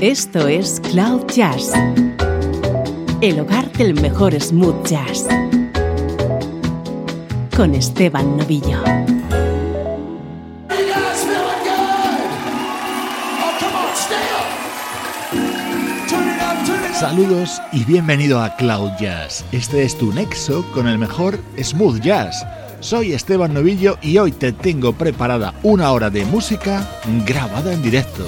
Esto es Cloud Jazz, el hogar del mejor smooth jazz, con Esteban Novillo. Saludos y bienvenido a Cloud Jazz. Este es tu nexo con el mejor smooth jazz. Soy Esteban Novillo y hoy te tengo preparada una hora de música grabada en directo.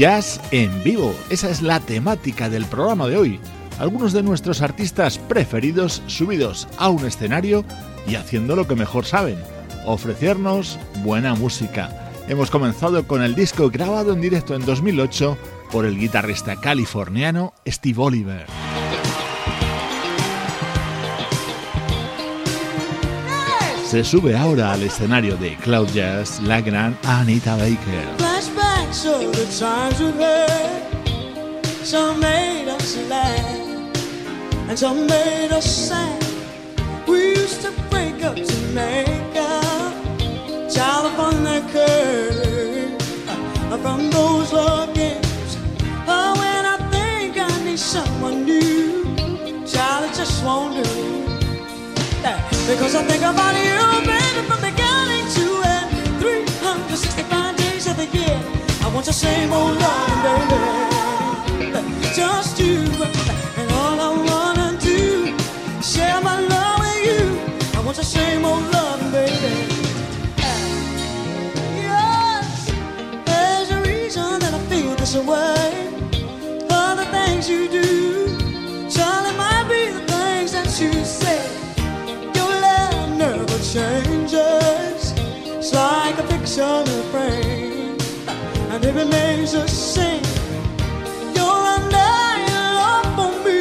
Jazz en vivo. Esa es la temática del programa de hoy. Algunos de nuestros artistas preferidos subidos a un escenario y haciendo lo que mejor saben, ofrecernos buena música. Hemos comenzado con el disco grabado en directo en 2008 por el guitarrista californiano Steve Oliver. Se sube ahora al escenario de Cloud Jazz la gran Anita Baker. Of the times we had. Some made us laugh, and some made us sad. We used to break up to make up. Child upon that curve uh, from those love games. Oh, when I think I need someone new, child, it just won't do. Because I think about you, baby, from beginning to end. 365 days of the year. Want the same old love, baby. Just you. And all I wanna do, is share my love with you. I want the same old love, baby. Yes, there's a reason that I feel this way. All the things you do, Charlie, might be the things that you say Your love never changes. It's like a picture in a frame, and it remains the same. You're under love for me,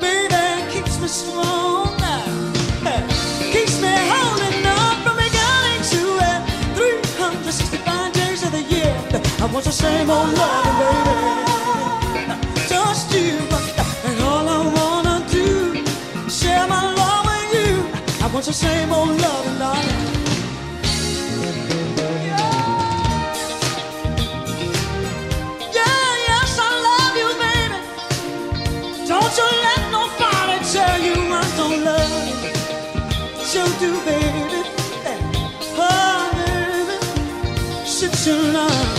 baby, keeps me strong. Keeps me holding on from beginning to end. 365 days of the year. I want the same old love, baby. Just you, and all I wanna do, share my love with you. I want the same old love, darling. Love.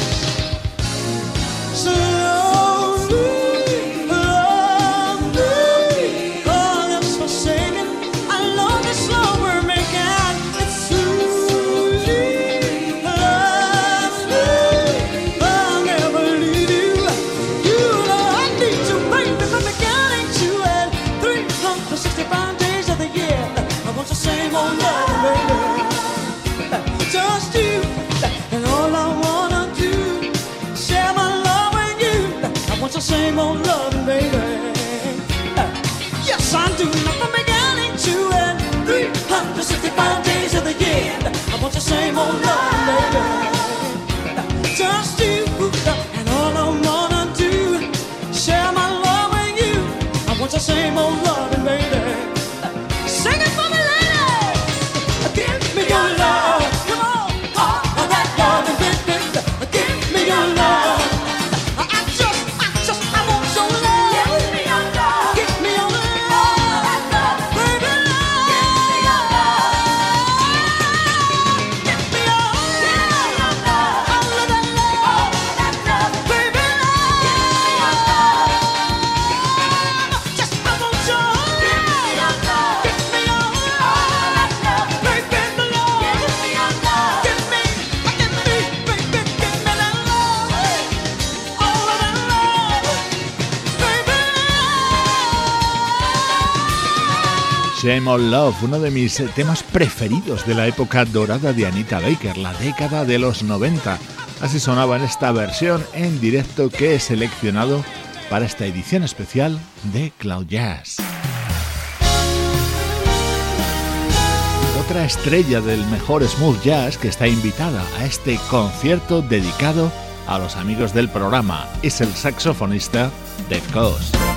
Love. Uno de mis temas preferidos de la época dorada de Anita Baker, la década de los 90. Así sonaba en esta versión en directo que he seleccionado para esta edición especial de Cloud Jazz. Otra estrella del mejor smooth jazz que está invitada a este concierto dedicado a los amigos del programa es el saxofonista Dave Coase.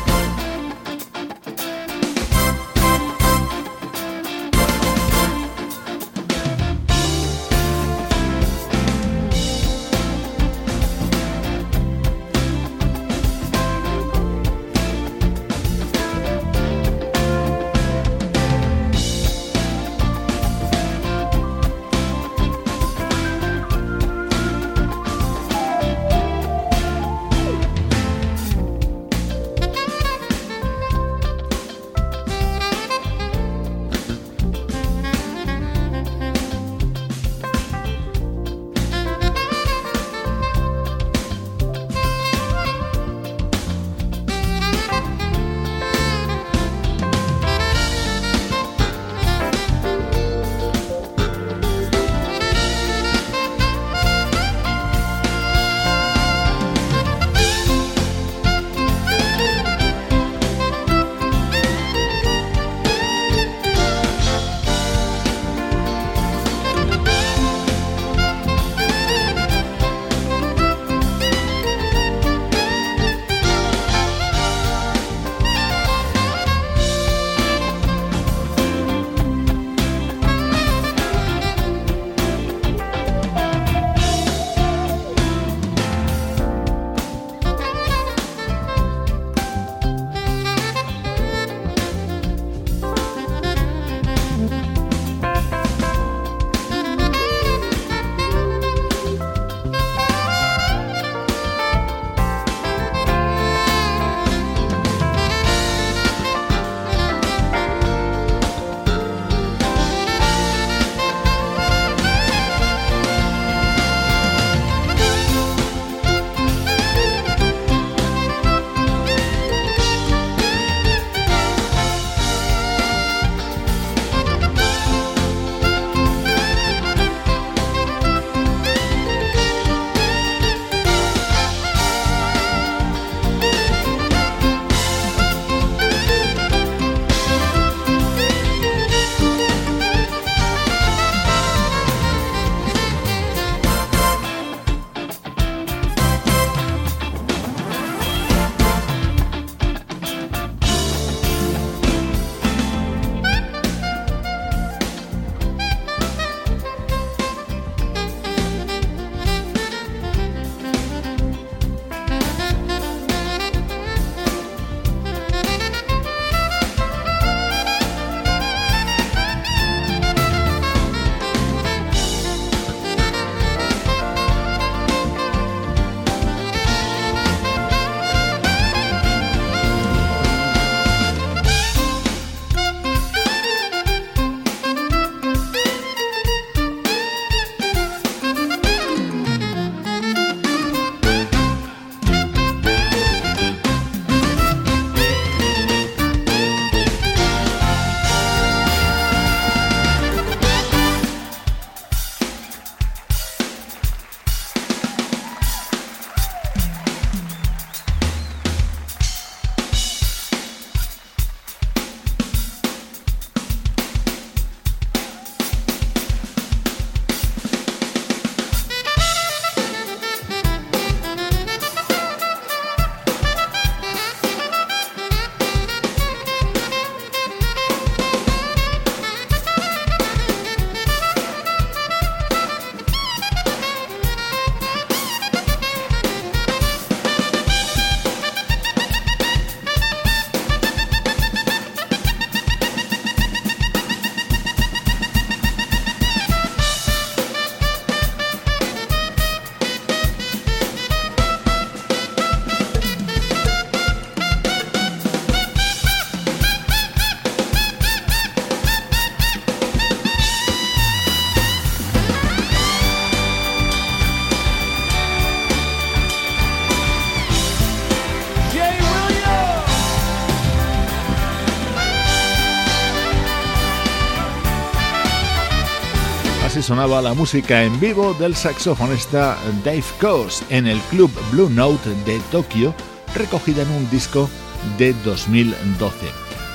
Así sonaba la música en vivo del saxofonista Dave Coase en el club Blue Note de Tokio, recogida en un disco de 2012.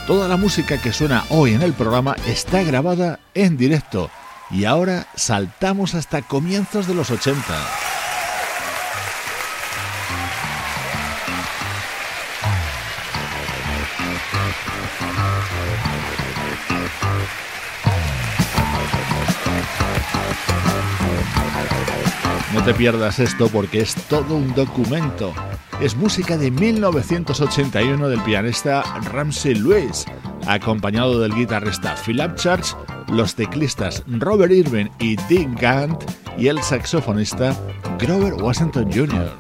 Toda la música que suena hoy en el programa está grabada en directo y ahora saltamos hasta comienzos de los 80. No te pierdas esto porque es todo un documento. Es música de 1981 del pianista Ramsey Lewis, acompañado del guitarrista Philip Church, los teclistas Robert Irving y Dick Gant y el saxofonista Grover Washington Jr.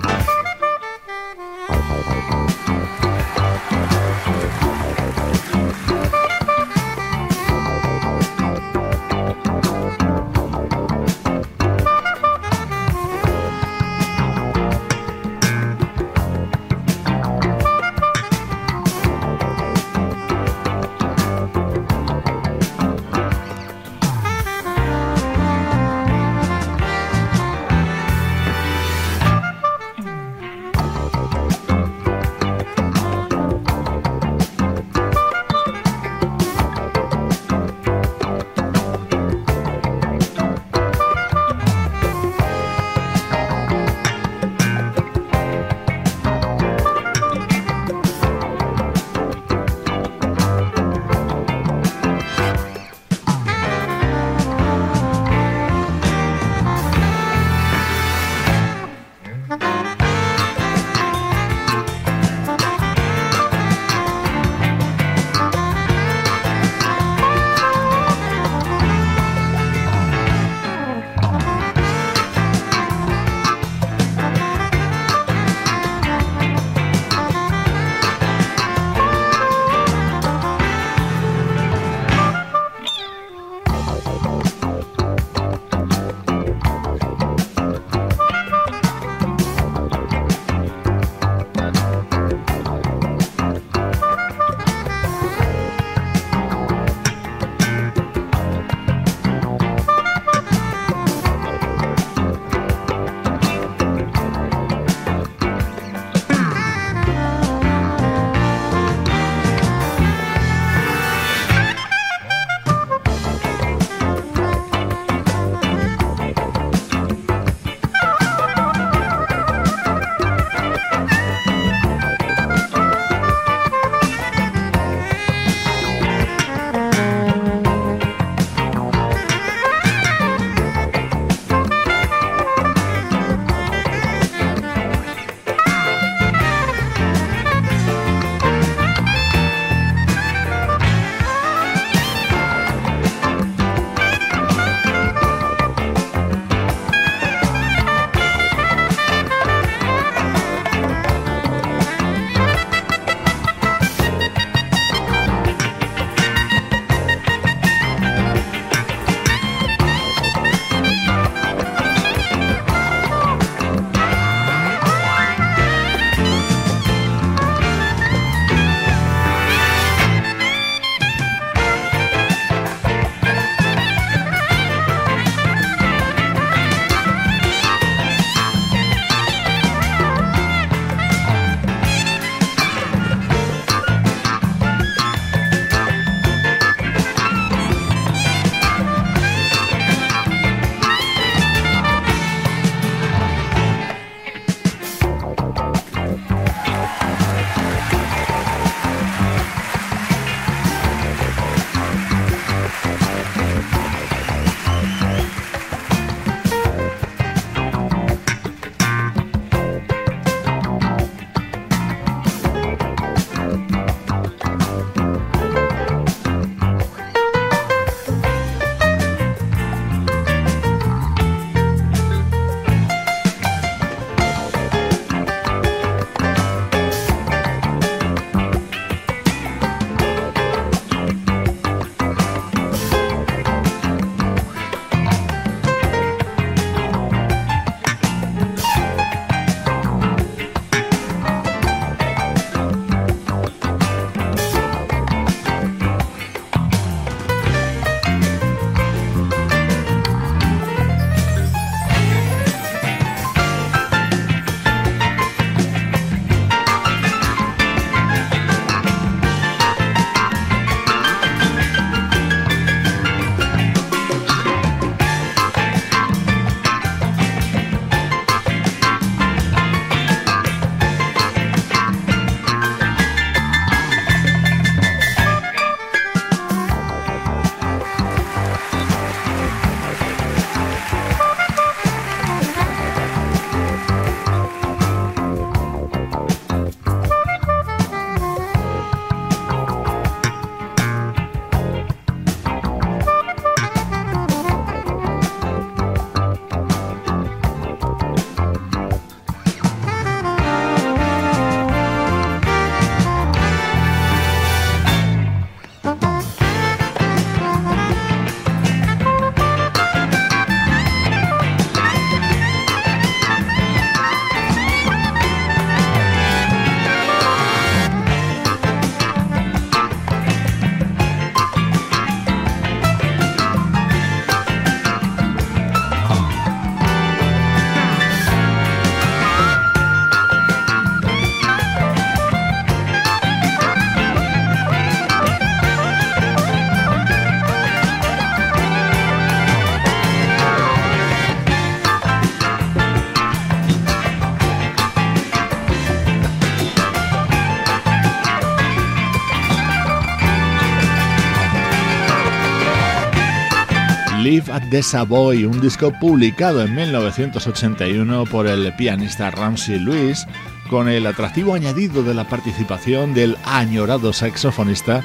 The Savoy, un disco publicado en 1981 por el pianista Ramsey Lewis, con el atractivo añadido de la participación del añorado saxofonista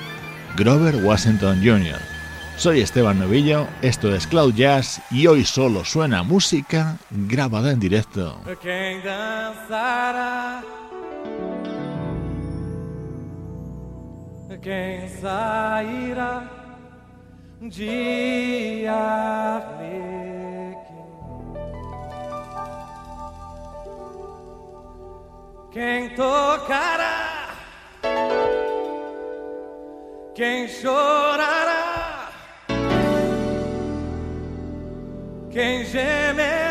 Grover Washington Jr. Soy Esteban Novillo, esto es Cloud Jazz y hoy solo suena música grabada en directo. De Arlequim. Quem tocará, quem chorará, quem gemerá.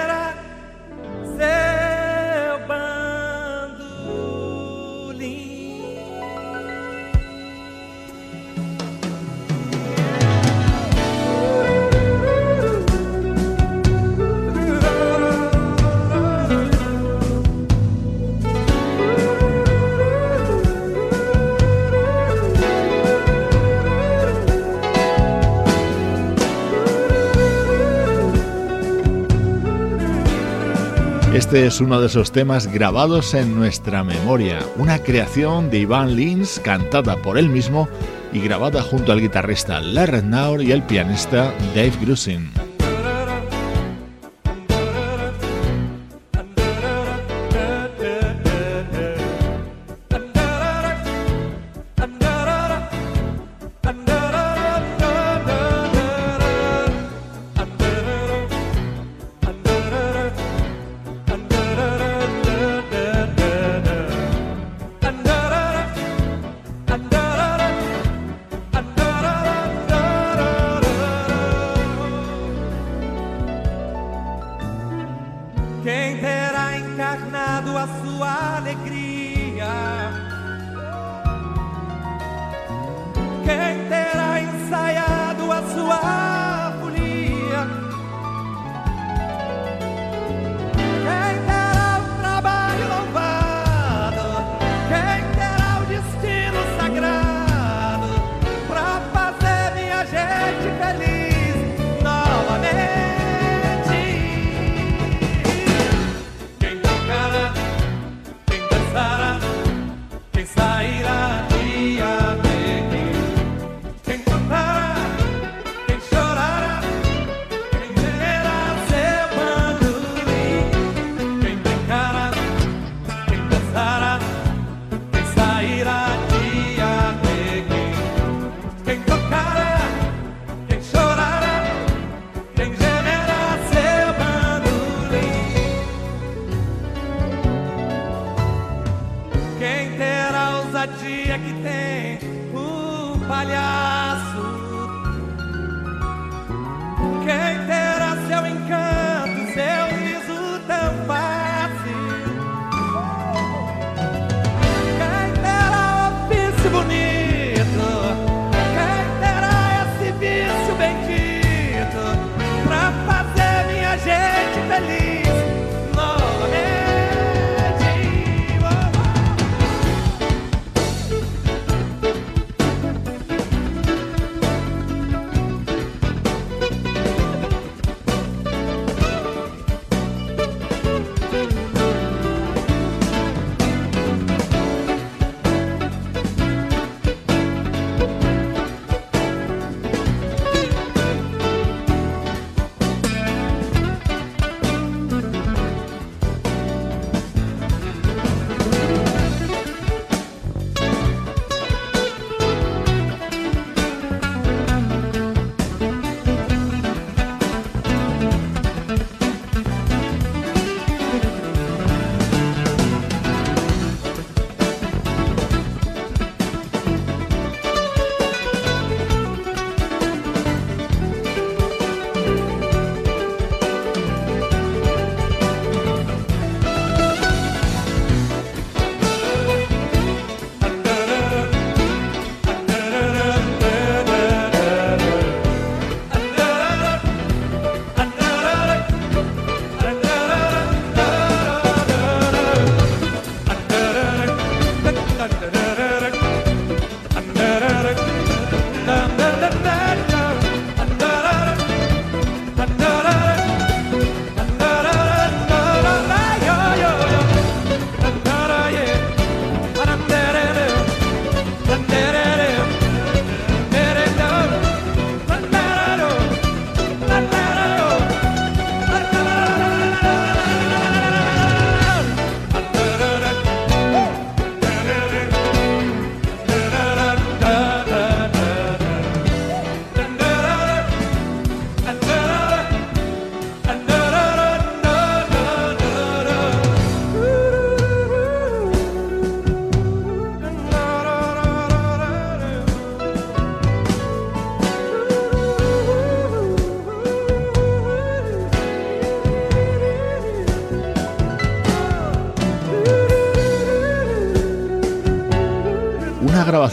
Este es uno de esos temas grabados en nuestra memoria, una creación de Ivan Lins cantada por él mismo y grabada junto al guitarrista Larry Naur y el pianista Dave Grusin.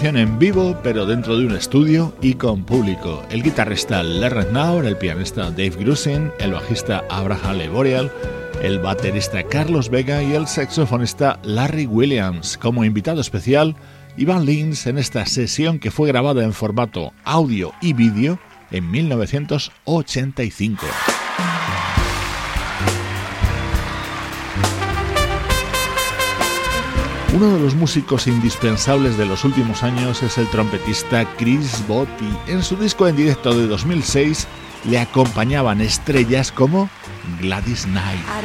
En vivo, pero dentro de un estudio y con público. El guitarrista Larry Naur, el pianista Dave Grusin, el bajista Abraham Leborial, el baterista Carlos Vega y el saxofonista Larry Williams. Como invitado especial, Ivan Lins en esta sesión que fue grabada en formato audio y vídeo en 1985. Uno de los músicos indispensables de los últimos años es el trompetista Chris Botti. En su disco en directo de 2006 le acompañaban estrellas como Gladys Knight. I.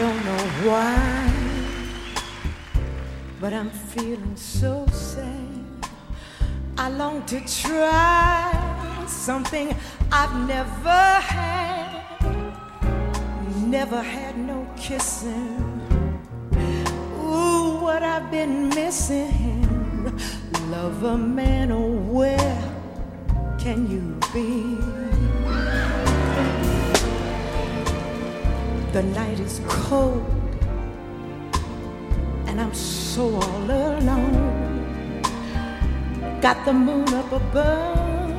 I long to try something I've never had. Never had no kissing. What I've been missing. Love a man, oh, where can you be? The night is cold, and I'm so all alone. Got the moon up above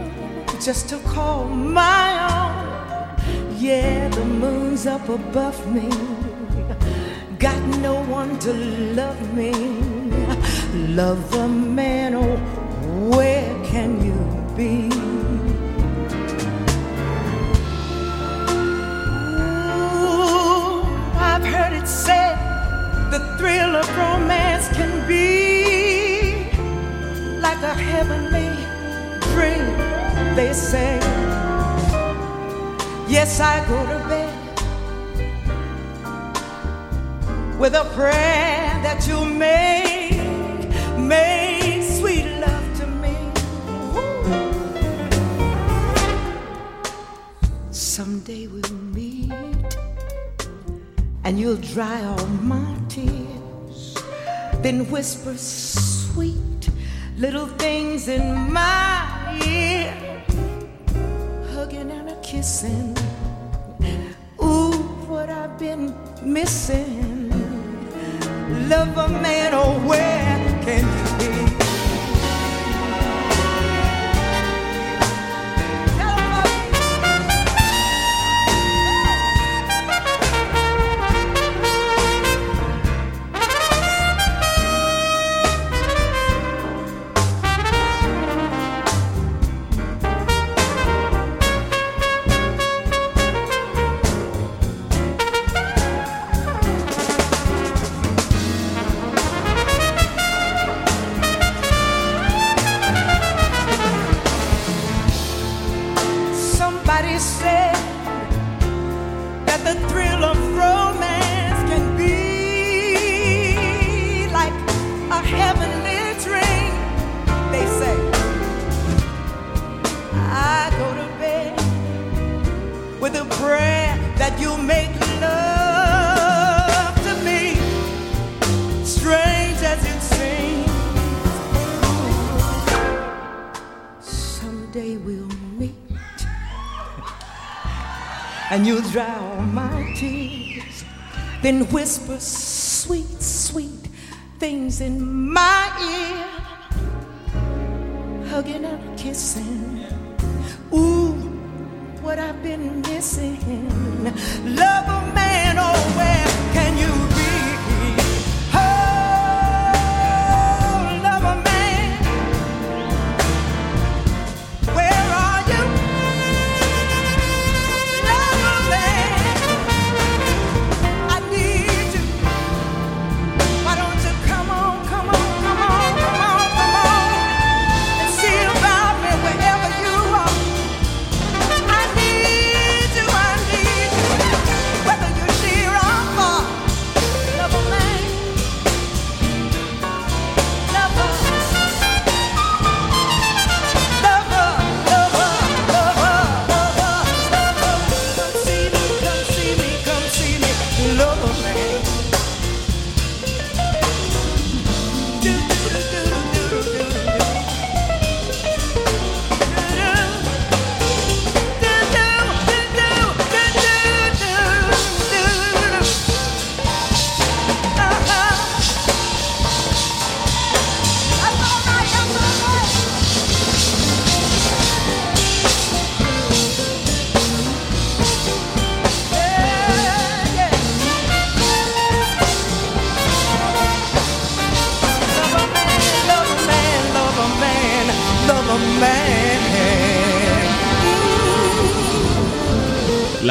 just to call my own. Yeah, the moon's up above me got no one to love me. Love a man, oh, where can you be? Ooh, I've heard it said the thrill of romance can be like a heavenly dream, they say. Yes, I go to bed with a prayer that you make, make sweet love to me. Someday we'll meet, and you'll dry all my tears, then whisper sweet little things in my ear, hugging and a kissing. Ooh, what I've been missing love a man, oh, where can you be? Then whisper sweet, sweet things in my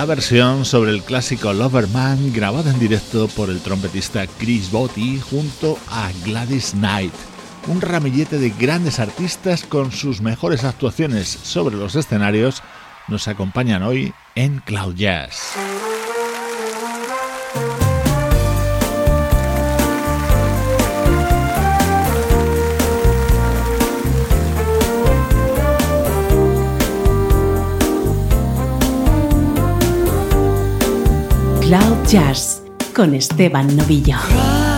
la versión sobre el clásico Loverman grabada en directo por el trompetista Chris Botti junto a Gladys Knight. Un ramillete de grandes artistas con sus mejores actuaciones sobre los escenarios nos acompañan hoy en Cloud Jazz. Cloud Jazz con Esteban Novillo.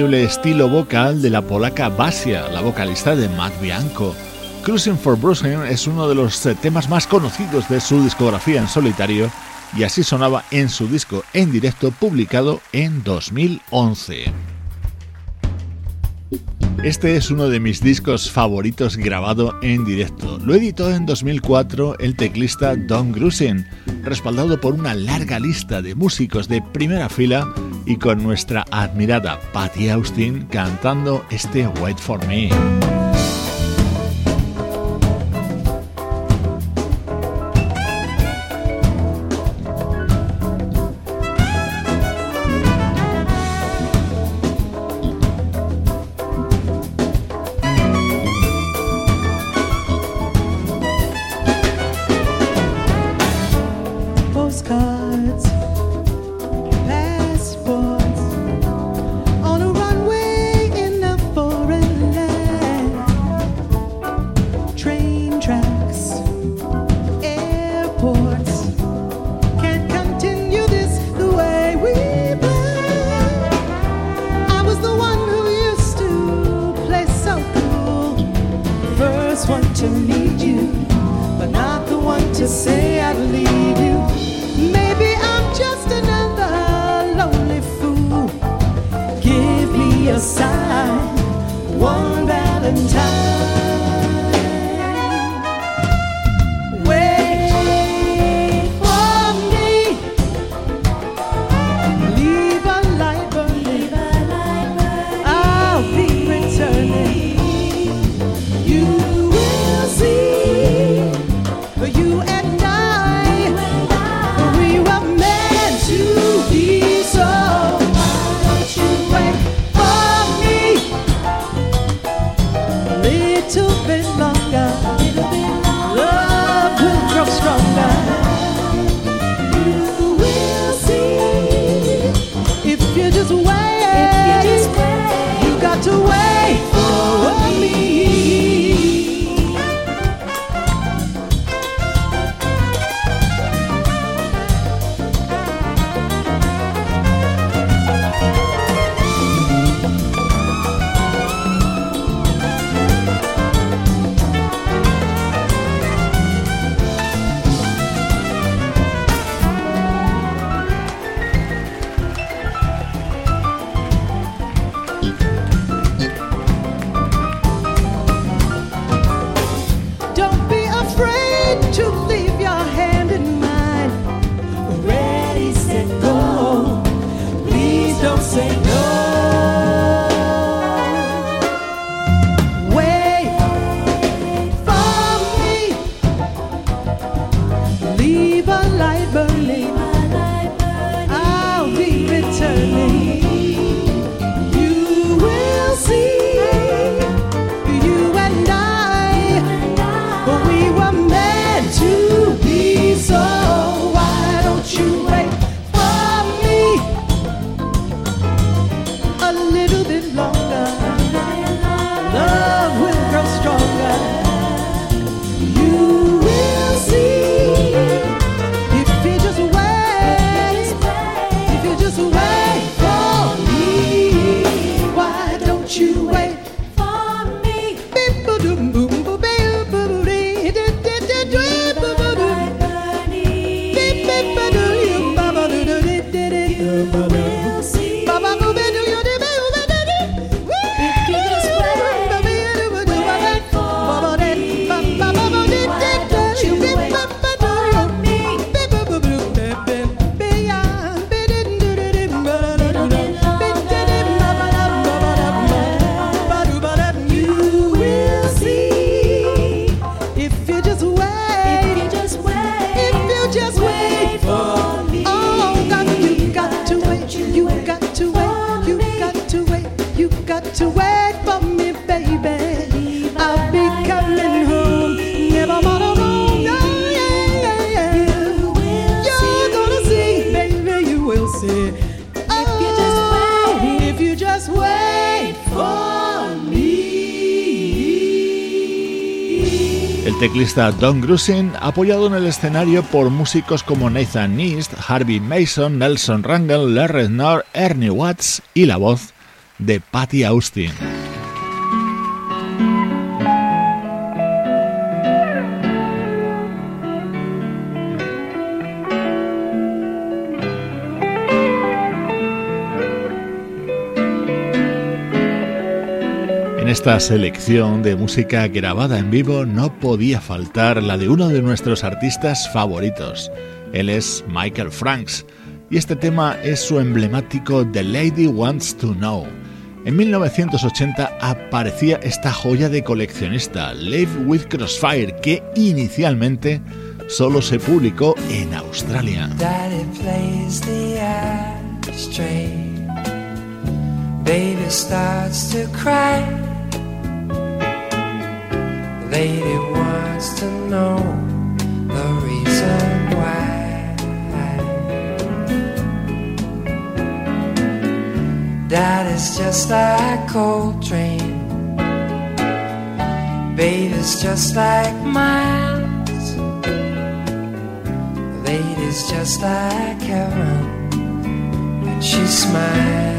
Inconfundible estilo vocal de la polaca Basia, la vocalista de Matt Bianco. Cruising for Brooklyn es uno de los eh, temas más conocidos de su discografía en solitario y así sonaba en su disco en directo publicado en 2011. Este es uno de mis discos favoritos grabado en directo. Lo editó en 2004 el teclista Don Grusin, respaldado por una larga lista de músicos de primera fila y con nuestra admirada Patty Austin cantando este Wait for Me. just wait. Teclista Don Grusin, apoyado en el escenario por músicos como Nathan East, Harvey Mason, Nelson Rangel, Larry Knorr, Ernie Watts y la voz de Patty Austin. Esta selección de música grabada en vivo no podía faltar la de uno de nuestros artistas favoritos. Él es Michael Franks. y este tema es su emblemático The Lady Wants to Know. En 1980 aparecía esta joya de coleccionista, Live with Crossfire, que inicialmente solo se publicó en Australia. Lady wants to know the reason why. That is just like Coltrane. Baby's just like Miles. Lady's just like heaven. And she smiles.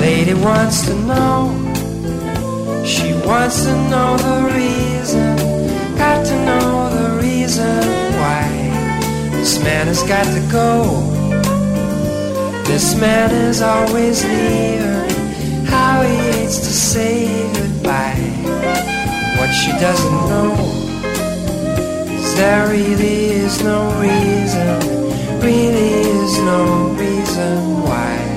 lady wants to know. She wants to know the reason. Got to know the reason why. This man has got to go. This man is always leaving. How he hates to say goodbye. What she doesn't know is there really is no reason. Really is no reason why.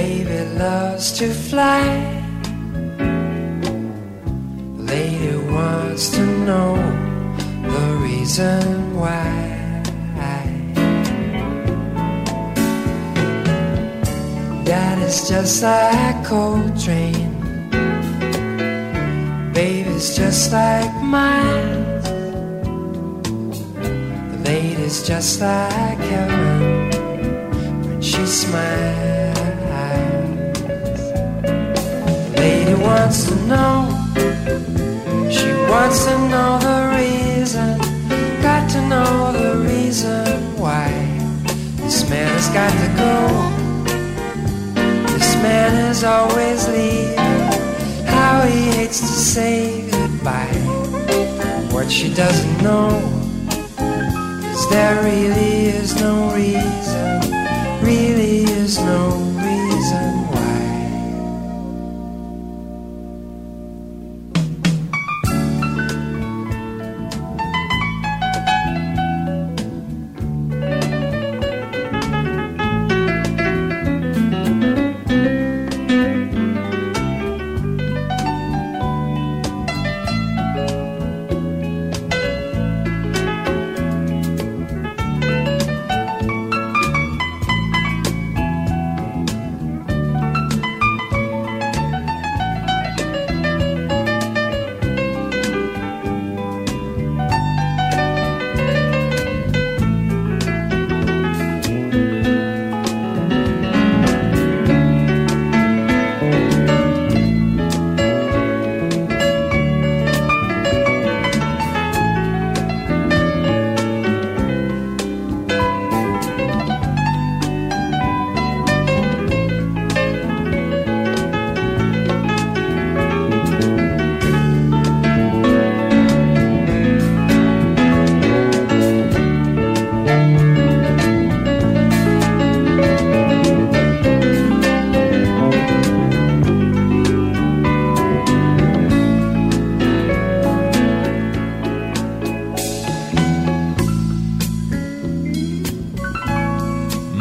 Baby loves to fly. Lady wants to know the reason why. That is just like cold train. Baby's just like mine. The lady's just like heaven when she smiles. wants to know. She wants to know the reason. Got to know the reason why. This man has got to go. This man is always leaving. How he hates to say goodbye. What she doesn't know is there really is no reason.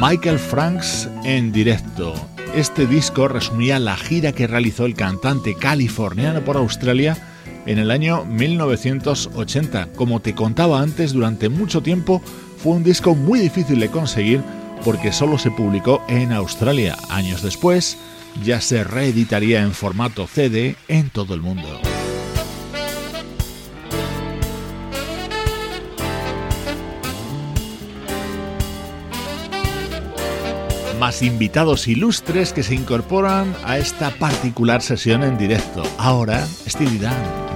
Michael Franks en directo. Este disco resumía la gira que realizó el cantante californiano por Australia en el año 1980. Como te contaba antes, durante mucho tiempo fue un disco muy difícil de conseguir porque solo se publicó en Australia. Años después, ya se reeditaría en formato CD en todo el mundo. Más invitados ilustres que se incorporan a esta particular sesión en directo. Ahora, Steely.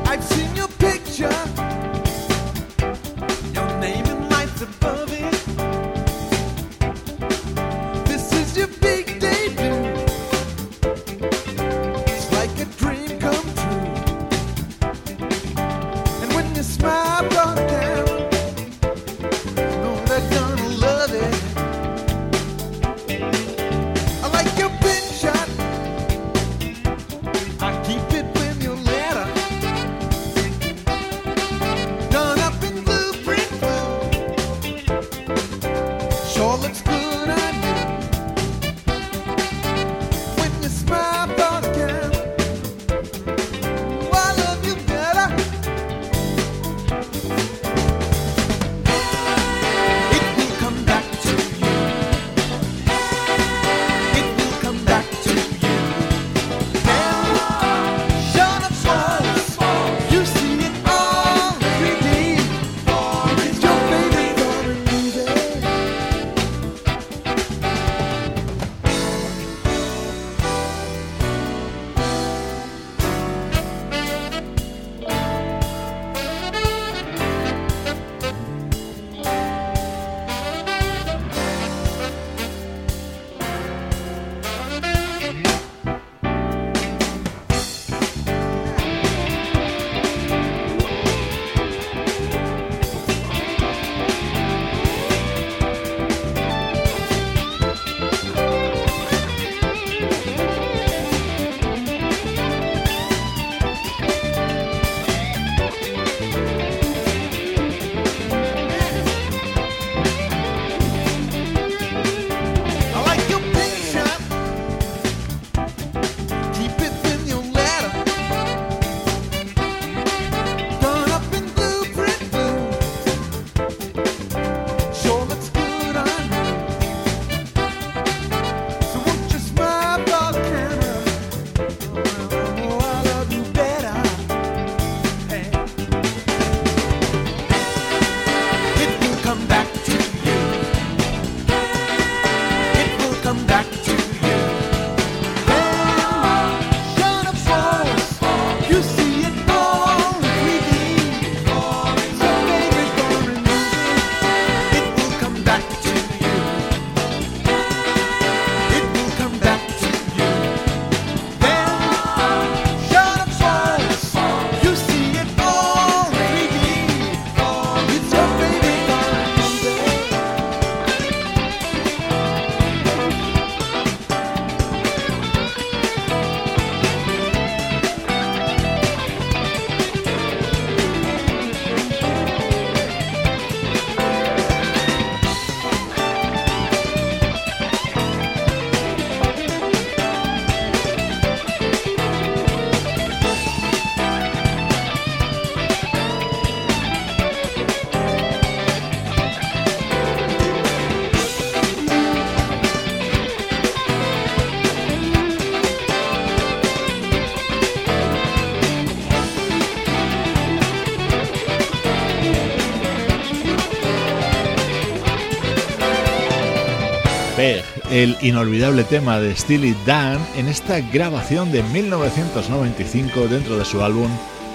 El inolvidable tema de Steely Dan en esta grabación de 1995 dentro de su álbum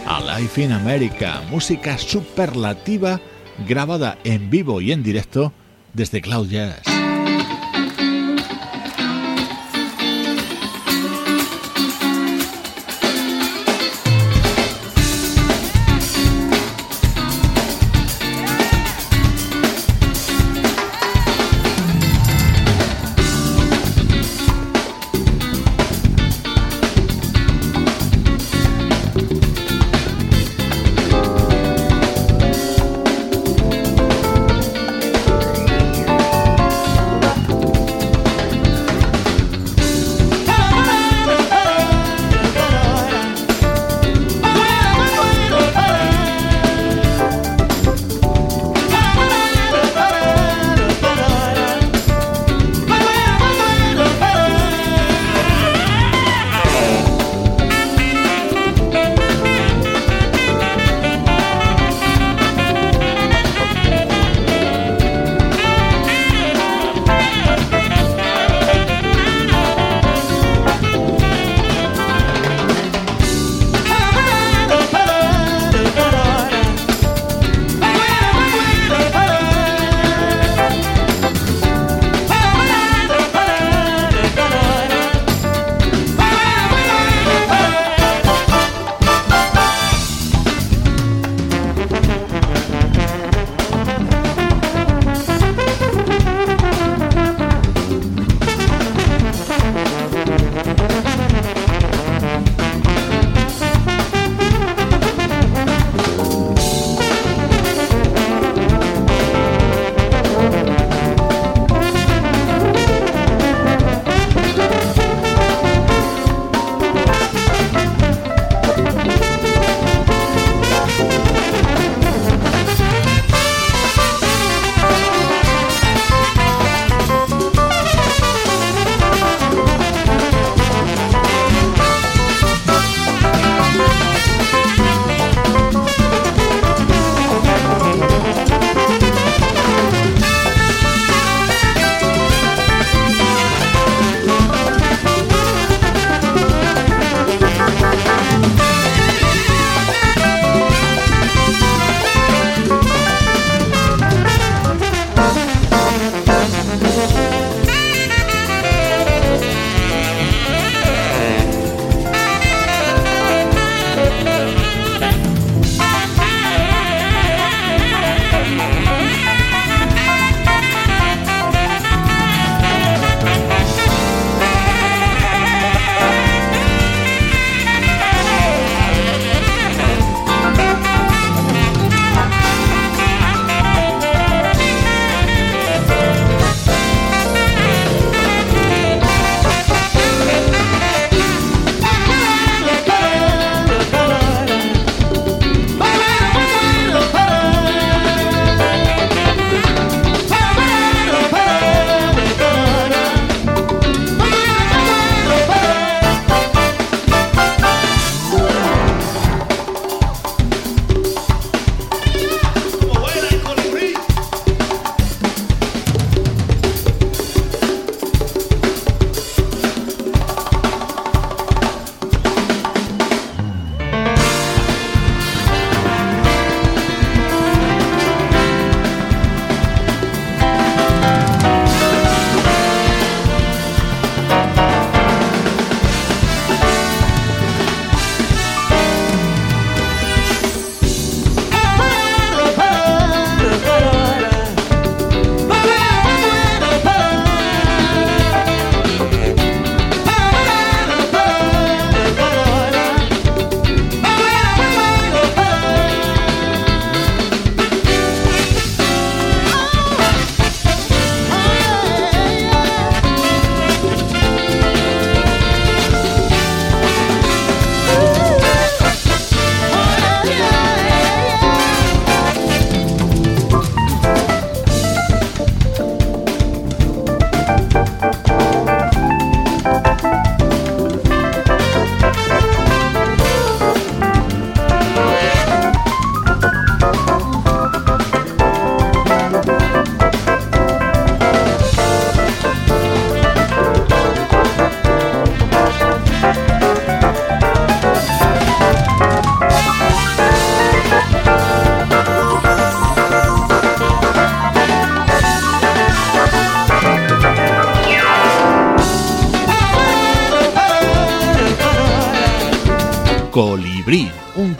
A Life in America, música superlativa grabada en vivo y en directo desde Cloud Jazz.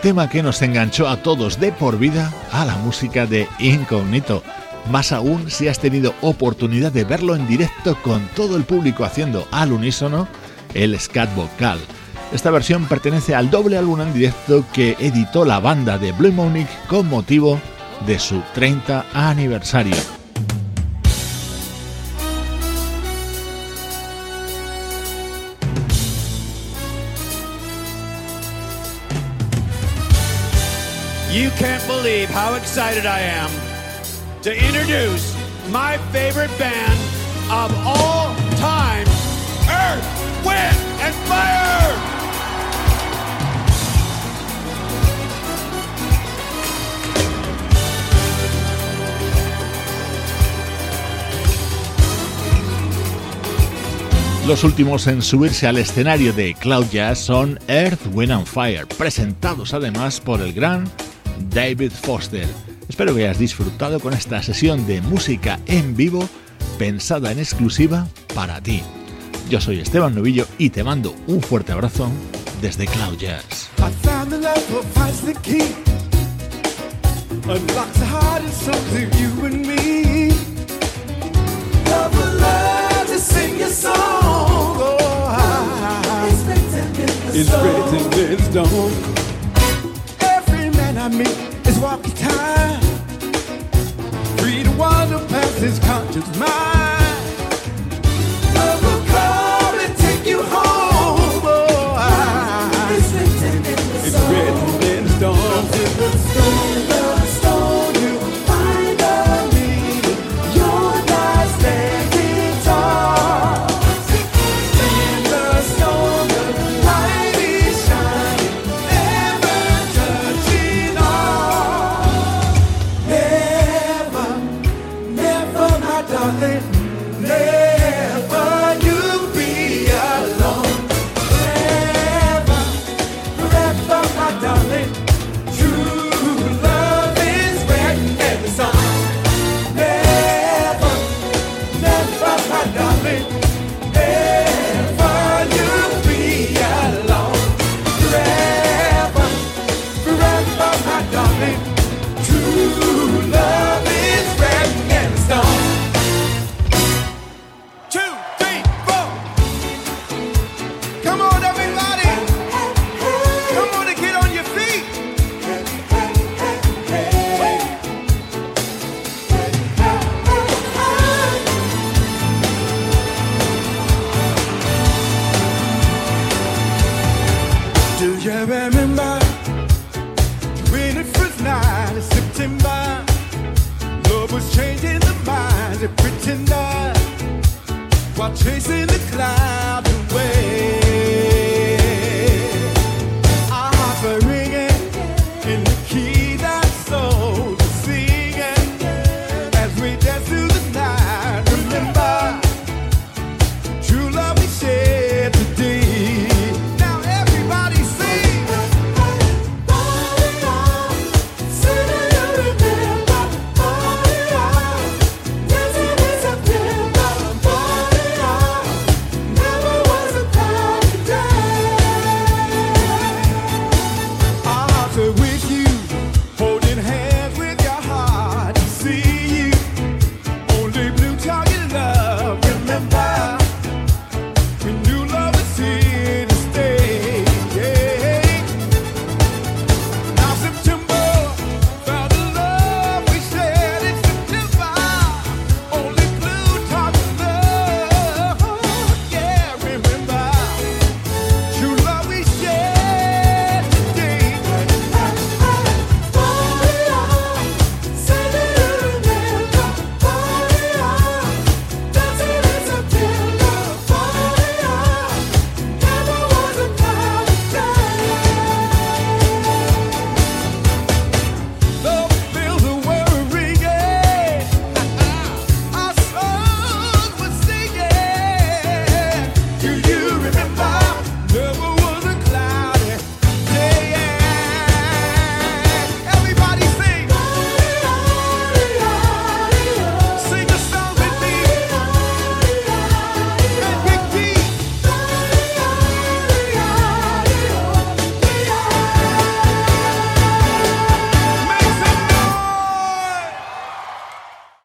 Tema que nos enganchó a todos de por vida a la música de Incognito. Más aún si has tenido oportunidad de verlo en directo con todo el público haciendo al unísono el scat vocal. Esta versión pertenece al doble álbum en directo que editó la banda de Blue Monique con motivo de su 30 aniversario. You can't believe how excited I am to introduce my favorite band of all time, Earth, Wind, and Fire! Los últimos en subirse al escenario de Cloud Jazz son Earth, Wind and Fire, presentados además por el gran David Foster. Espero que hayas disfrutado con esta sesión de música en vivo pensada en exclusiva para ti. Yo soy Esteban Novillo y te mando un fuerte abrazo desde Cloud Jazz. Meet is time. Free to wander past his conscious mind.